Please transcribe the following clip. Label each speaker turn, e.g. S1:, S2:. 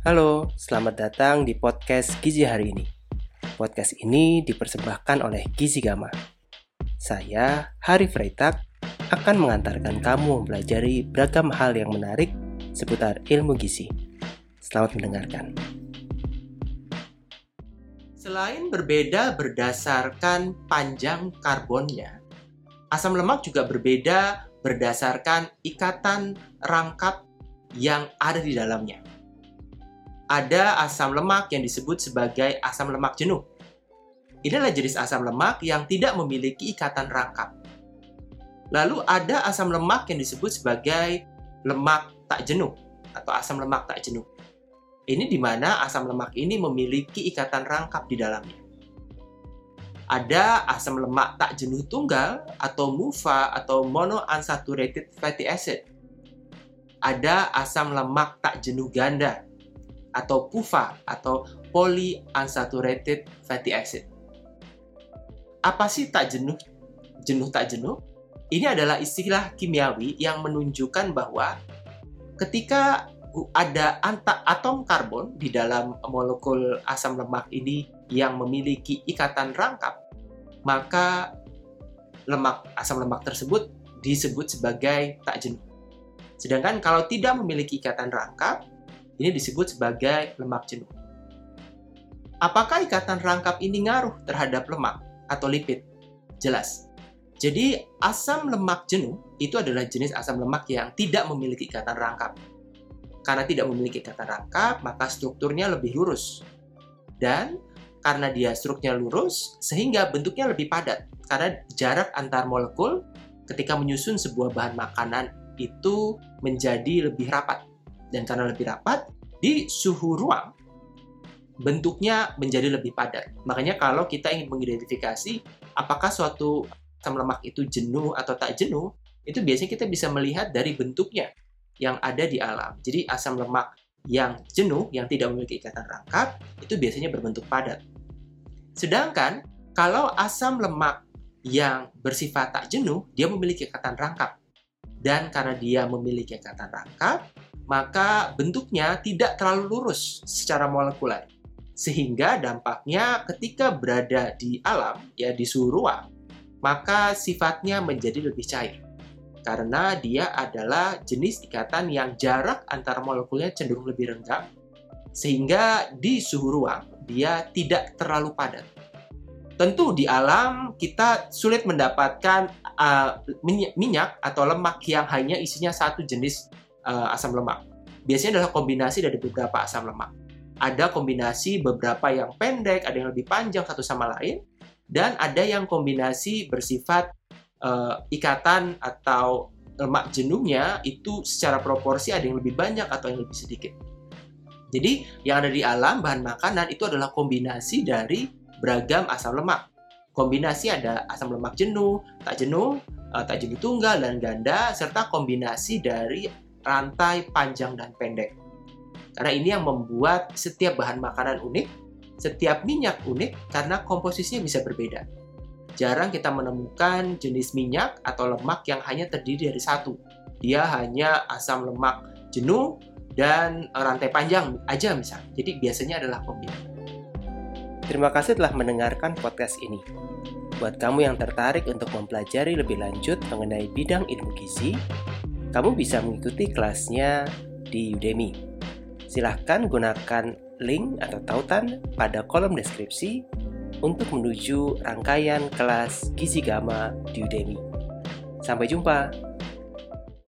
S1: Halo, selamat datang di podcast Gizi hari ini. Podcast ini dipersembahkan oleh Gizi Gama. Saya, Hari Freitag, akan mengantarkan kamu mempelajari beragam hal yang menarik seputar ilmu gizi. Selamat mendengarkan. Selain berbeda berdasarkan panjang karbonnya, asam lemak juga berbeda berdasarkan ikatan rangkap yang ada di dalamnya ada asam lemak yang disebut sebagai asam lemak jenuh. Inilah jenis asam lemak yang tidak memiliki ikatan rangkap. Lalu ada asam lemak yang disebut sebagai lemak tak jenuh atau asam lemak tak jenuh. Ini di mana asam lemak ini memiliki ikatan rangkap di dalamnya. Ada asam lemak tak jenuh tunggal atau MUFA atau monounsaturated fatty acid. Ada asam lemak tak jenuh ganda atau PUFA atau polyunsaturated fatty acid. Apa sih tak jenuh? Jenuh tak jenuh? Ini adalah istilah kimiawi yang menunjukkan bahwa ketika ada atom karbon di dalam molekul asam lemak ini yang memiliki ikatan rangkap, maka lemak asam lemak tersebut disebut sebagai tak jenuh. Sedangkan kalau tidak memiliki ikatan rangkap, ini disebut sebagai lemak jenuh. Apakah ikatan rangkap ini ngaruh terhadap lemak atau lipid? Jelas. Jadi asam lemak jenuh itu adalah jenis asam lemak yang tidak memiliki ikatan rangkap. Karena tidak memiliki ikatan rangkap, maka strukturnya lebih lurus. Dan karena dia strukturnya lurus, sehingga bentuknya lebih padat. Karena jarak antar molekul ketika menyusun sebuah bahan makanan itu menjadi lebih rapat dan karena lebih rapat di suhu ruang bentuknya menjadi lebih padat. Makanya kalau kita ingin mengidentifikasi apakah suatu asam lemak itu jenuh atau tak jenuh, itu biasanya kita bisa melihat dari bentuknya yang ada di alam. Jadi asam lemak yang jenuh, yang tidak memiliki ikatan rangkap, itu biasanya berbentuk padat. Sedangkan kalau asam lemak yang bersifat tak jenuh, dia memiliki ikatan rangkap. Dan karena dia memiliki ikatan rangkap, maka bentuknya tidak terlalu lurus secara molekuler. Sehingga dampaknya ketika berada di alam, ya di suhu ruang, maka sifatnya menjadi lebih cair. Karena dia adalah jenis ikatan yang jarak antara molekulnya cenderung lebih rendah, sehingga di suhu ruang dia tidak terlalu padat. Tentu di alam kita sulit mendapatkan uh, minyak atau lemak yang hanya isinya satu jenis uh, asam lemak. Biasanya adalah kombinasi dari beberapa asam lemak. Ada kombinasi beberapa yang pendek, ada yang lebih panjang satu sama lain, dan ada yang kombinasi bersifat uh, ikatan atau lemak jenuhnya itu secara proporsi ada yang lebih banyak atau yang lebih sedikit. Jadi yang ada di alam bahan makanan itu adalah kombinasi dari beragam asam lemak. Kombinasi ada asam lemak jenuh, tak jenuh, uh, tak jenuh tunggal dan ganda serta kombinasi dari rantai panjang dan pendek. Karena ini yang membuat setiap bahan makanan unik, setiap minyak unik karena komposisinya bisa berbeda. Jarang kita menemukan jenis minyak atau lemak yang hanya terdiri dari satu. Dia hanya asam lemak jenuh dan rantai panjang aja misalnya. Jadi biasanya adalah kombinasi. Terima kasih telah mendengarkan podcast ini. Buat kamu yang tertarik untuk mempelajari lebih lanjut mengenai bidang ilmu gizi, kamu bisa mengikuti kelasnya di Udemy. Silahkan gunakan link atau tautan pada kolom deskripsi untuk menuju rangkaian kelas Gizi Gama di Udemy. Sampai jumpa!